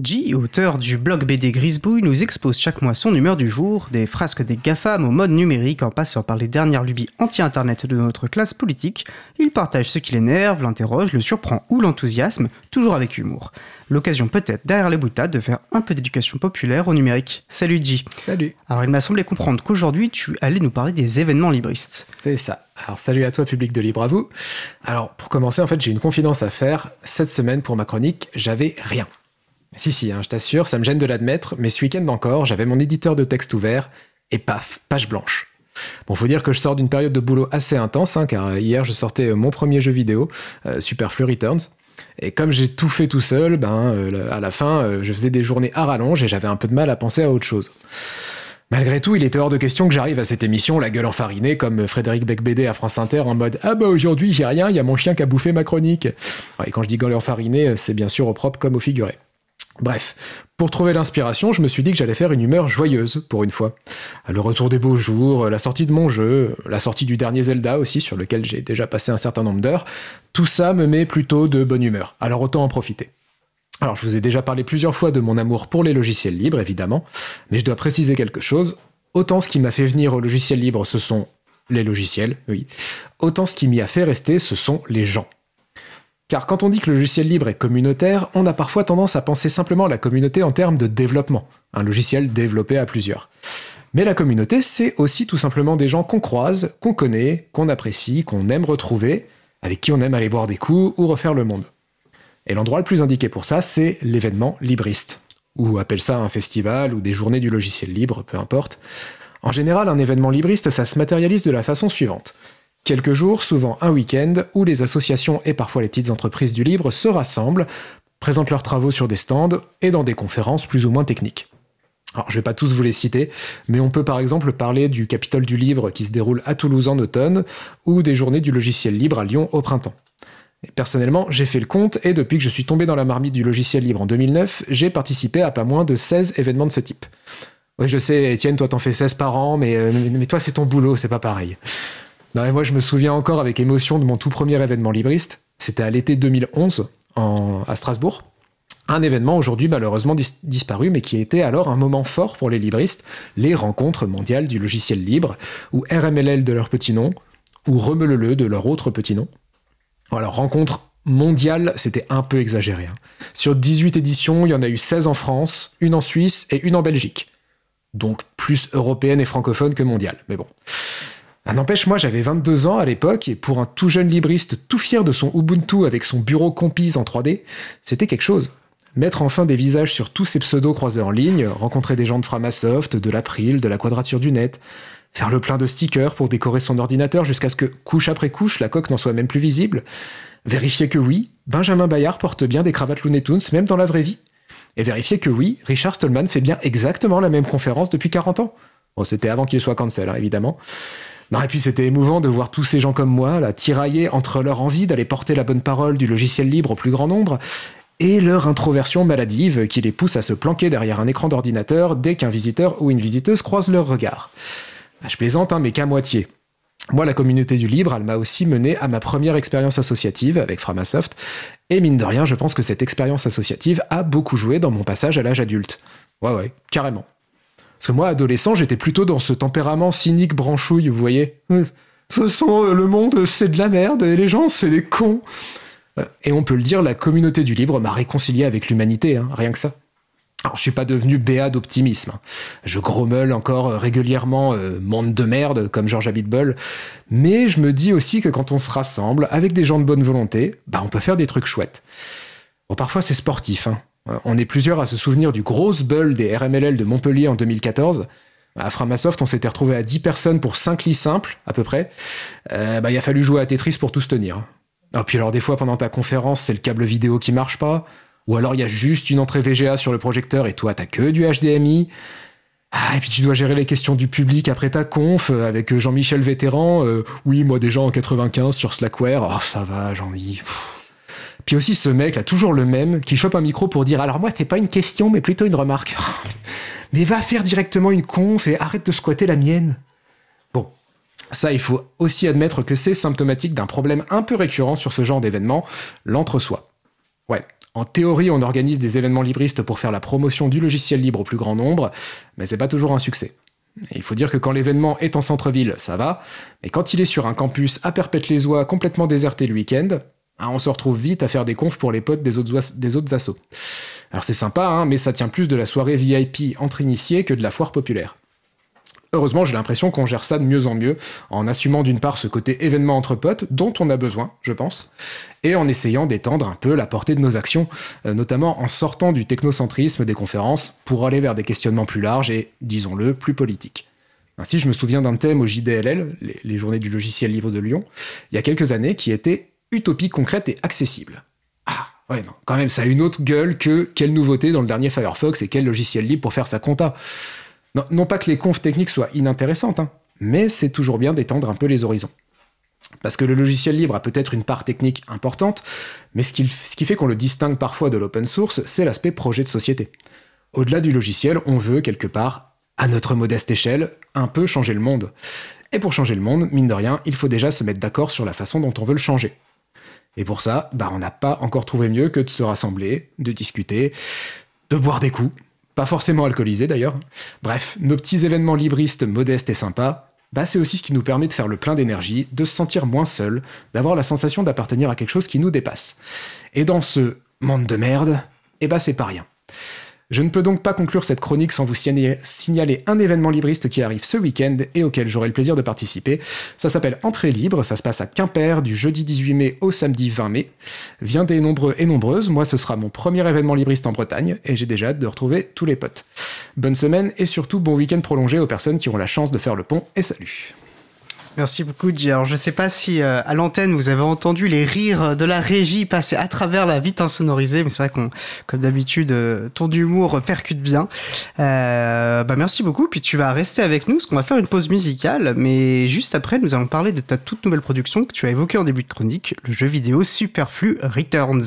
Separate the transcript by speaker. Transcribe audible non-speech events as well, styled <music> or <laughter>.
Speaker 1: G, auteur du blog BD Grisbouille, nous expose chaque mois son humeur du jour, des frasques des GAFAM au mode numérique en passant par les dernières lubies anti-internet de notre classe politique. Il partage ce qui l'énerve, l'interroge, le surprend ou l'enthousiasme, toujours avec humour. L'occasion peut-être derrière les boutades de faire un peu d'éducation populaire au numérique. Salut G.
Speaker 2: Salut.
Speaker 1: Alors il m'a semblé comprendre qu'aujourd'hui tu allais nous parler des événements libristes.
Speaker 2: C'est ça. Alors salut à toi public de Libre à vous. Alors pour commencer en fait j'ai une confidence à faire. Cette semaine pour ma chronique j'avais rien. Si, si, hein, je t'assure, ça me gêne de l'admettre, mais ce week-end encore, j'avais mon éditeur de texte ouvert, et paf, page blanche. Bon, faut dire que je sors d'une période de boulot assez intense, hein, car hier je sortais euh, mon premier jeu vidéo, euh, Superflu Returns. Et comme j'ai tout fait tout seul, ben, euh, à la fin, je faisais des journées à rallonge et j'avais un peu de mal à penser à autre chose. Malgré tout, il était hors de question que j'arrive à cette émission la gueule enfarinée comme Frédéric Becbédé à France Inter en mode Ah bah aujourd'hui j'ai rien, il y a mon chien qui a bouffé ma chronique. Et quand je dis gueule enfarinée, c'est bien sûr au propre comme au figuré. Bref, pour trouver l'inspiration, je me suis dit que j'allais faire une humeur joyeuse pour une fois. Le retour des beaux jours, la sortie de mon jeu, la sortie du dernier Zelda aussi, sur lequel j'ai déjà passé un certain nombre d'heures, tout ça me met plutôt de bonne humeur. Alors autant en profiter. Alors je vous ai déjà parlé plusieurs fois de mon amour pour les logiciels libres, évidemment, mais je dois préciser quelque chose. Autant ce qui m'a fait venir au logiciel libre, ce sont les logiciels, oui. Autant ce qui m'y a fait rester, ce sont les gens. Car quand on dit que le logiciel libre est communautaire, on a parfois tendance à penser simplement la communauté en termes de développement, un logiciel développé à plusieurs. Mais la communauté, c'est aussi tout simplement des gens qu'on croise, qu'on connaît, qu'on apprécie, qu'on aime retrouver, avec qui on aime aller boire des coups ou refaire le monde. Et l'endroit le plus indiqué pour ça, c'est l'événement libriste. Ou appelle ça un festival ou des journées du logiciel libre, peu importe. En général, un événement libriste, ça se matérialise de la façon suivante. Quelques jours, souvent un week-end, où les associations et parfois les petites entreprises du libre se rassemblent, présentent leurs travaux sur des stands et dans des conférences plus ou moins techniques. Alors, je vais pas tous vous les citer, mais on peut par exemple parler du Capitole du Libre qui se déroule à Toulouse en automne, ou des journées du logiciel libre à Lyon au printemps. personnellement, j'ai fait le compte, et depuis que je suis tombé dans la marmite du logiciel libre en 2009, j'ai participé à pas moins de 16 événements de ce type. Oui, je sais, Étienne, toi t'en fais 16 par an, mais, euh, mais toi c'est ton boulot, c'est pas pareil. Non, moi, je me souviens encore avec émotion de mon tout premier événement libriste. C'était à l'été 2011 à Strasbourg. Un événement aujourd'hui malheureusement disparu, mais qui était alors un moment fort pour les libristes, les rencontres mondiales du logiciel libre, ou RMLL de leur petit nom, ou Remelele de leur autre petit nom. Alors, rencontre mondiale, c'était un peu exagéré. Hein. Sur 18 éditions, il y en a eu 16 en France, une en Suisse et une en Belgique. Donc plus européenne et francophone que mondiale, mais bon. Ah, n'empêche, moi j'avais 22 ans à l'époque, et pour un tout jeune libriste tout fier de son Ubuntu avec son bureau Compise en 3D, c'était quelque chose. Mettre enfin des visages sur tous ces pseudos croisés en ligne, rencontrer des gens de Framasoft, de l'April, de la Quadrature du Net, faire le plein de stickers pour décorer son ordinateur jusqu'à ce que, couche après couche, la coque n'en soit même plus visible, vérifier que oui, Benjamin Bayard porte bien des cravates Looney Tunes même dans la vraie vie, et vérifier que oui, Richard Stallman fait bien exactement la même conférence depuis 40 ans. Bon, c'était avant qu'il soit cancel, hein, évidemment. Et puis c'était émouvant de voir tous ces gens comme moi, là, tirailler entre leur envie d'aller porter la bonne parole du logiciel libre au plus grand nombre et leur introversion maladive qui les pousse à se planquer derrière un écran d'ordinateur dès qu'un visiteur ou une visiteuse croise leur regard. Bah, je plaisante, hein, mais qu'à moitié. Moi, la communauté du libre, elle m'a aussi mené à ma première expérience associative avec Framasoft, et mine de rien, je pense que cette expérience associative a beaucoup joué dans mon passage à l'âge adulte. Ouais, ouais, carrément. Parce que moi, adolescent, j'étais plutôt dans ce tempérament cynique branchouille, vous voyez. De toute façon, euh, le monde, c'est de la merde, et les gens, c'est des cons. Euh, et on peut le dire, la communauté du libre m'a réconcilié avec l'humanité, hein, rien que ça. Alors, je suis pas devenu béat d'optimisme. Je grommelle encore régulièrement euh, monde de merde, comme George Abitbol. Mais je me dis aussi que quand on se rassemble avec des gens de bonne volonté, bah, on peut faire des trucs chouettes. Bon, parfois c'est sportif, hein. Euh, on est plusieurs à se souvenir du gros bull des RMLL de Montpellier en 2014. À Framasoft, on s'était retrouvé à 10 personnes pour 5 lits simples, à peu près. Euh, bah, il a fallu jouer à Tetris pour tous tenir. Et ah, puis alors, des fois, pendant ta conférence, c'est le câble vidéo qui marche pas. Ou alors, il y a juste une entrée VGA sur le projecteur et toi, t'as que du HDMI. Ah, et puis tu dois gérer les questions du public après ta conf euh, avec Jean-Michel Vétéran. oui, moi déjà en 95 sur Slackware. Oh, ça va, Jean-Yves. Puis aussi ce mec là, toujours le même, qui chope un micro pour dire alors moi c'est pas une question mais plutôt une remarque. <laughs> mais va faire directement une conf et arrête de squatter la mienne. Bon, ça il faut aussi admettre que c'est symptomatique d'un problème un peu récurrent sur ce genre d'événement, l'entre-soi. Ouais, En théorie, on organise des événements libristes pour faire la promotion du logiciel libre au plus grand nombre, mais c'est pas toujours un succès. il faut dire que quand l'événement est en centre-ville, ça va, mais quand il est sur un campus à Perpète-les-Oies complètement déserté le week-end, hein, on se retrouve vite à faire des confs pour les potes des autres, des autres assos. Alors c'est sympa, hein, mais ça tient plus de la soirée VIP entre initiés que de la foire populaire. Heureusement, j'ai l'impression qu'on gère ça de mieux en mieux, en assumant d'une part ce côté événement entre potes, dont on a besoin, je pense, et en essayant d'étendre un peu la portée de nos actions, euh, notamment en sortant du technocentrisme des conférences pour aller vers des questionnements plus larges et, disons-le, plus politiques. Ainsi, je me souviens d'un thème au JDLL, les, Journées du logiciel libre de Lyon, il y a quelques années, qui était utopie concrète et accessible. Ah, ouais, non, quand même, ça a une autre gueule que quelle nouveauté dans le dernier Firefox et quel logiciel libre pour faire sa compta. Non, pas que les confs techniques soient inintéressantes, hein, mais c'est toujours bien d'étendre un peu les horizons. Parce que le logiciel libre a peut-être une part technique importante, mais ce qui, ce qui fait qu'on le distingue parfois de l'open source, c'est l'aspect projet de société. Au-delà du logiciel, on veut quelque part, à notre modeste échelle, un peu changer le monde. Et pour changer le monde, mine de rien, il faut déjà se mettre d'accord sur la façon dont on veut le changer. Et pour ça, bah, on n'a pas encore trouvé mieux que de se rassembler, de discuter, de boire des coups, pas forcément alcoolisé d'ailleurs. Bref, nos petits événements libristes modestes et sympas, bah c'est aussi ce qui nous permet de faire le plein d'énergie, de se sentir moins seul, d'avoir la sensation d'appartenir à quelque chose qui nous dépasse. Et dans ce monde de merde, eh bah c'est pas rien. Je ne peux donc pas conclure cette chronique sans vous signaler un événement libriste qui arrive ce week-end et auquel j'aurai le plaisir de participer. Ça s'appelle Entrée libre, ça se passe à Quimper du jeudi 18 mai au samedi 20 mai. Viendez nombreux et nombreuses, moi ce sera mon premier événement libriste en Bretagne et j'ai déjà hâte de retrouver tous les potes. Bonne semaine et surtout bon week-end prolongé aux personnes qui auront la chance de faire le pont et salut
Speaker 1: Merci beaucoup, J. Alors, je ne sais pas si euh, à l'antenne vous avez entendu les rires de la régie passer à travers la vitre insonorisée, mais c'est vrai qu'on, comme d'habitude, euh, ton humour percute bien. Euh, bah, merci beaucoup. Puis tu vas rester avec nous, parce qu'on va faire une pause musicale, mais juste après, nous allons parler de ta toute nouvelle production que tu as évoquée en début de chronique, le jeu vidéo Superflu Returns.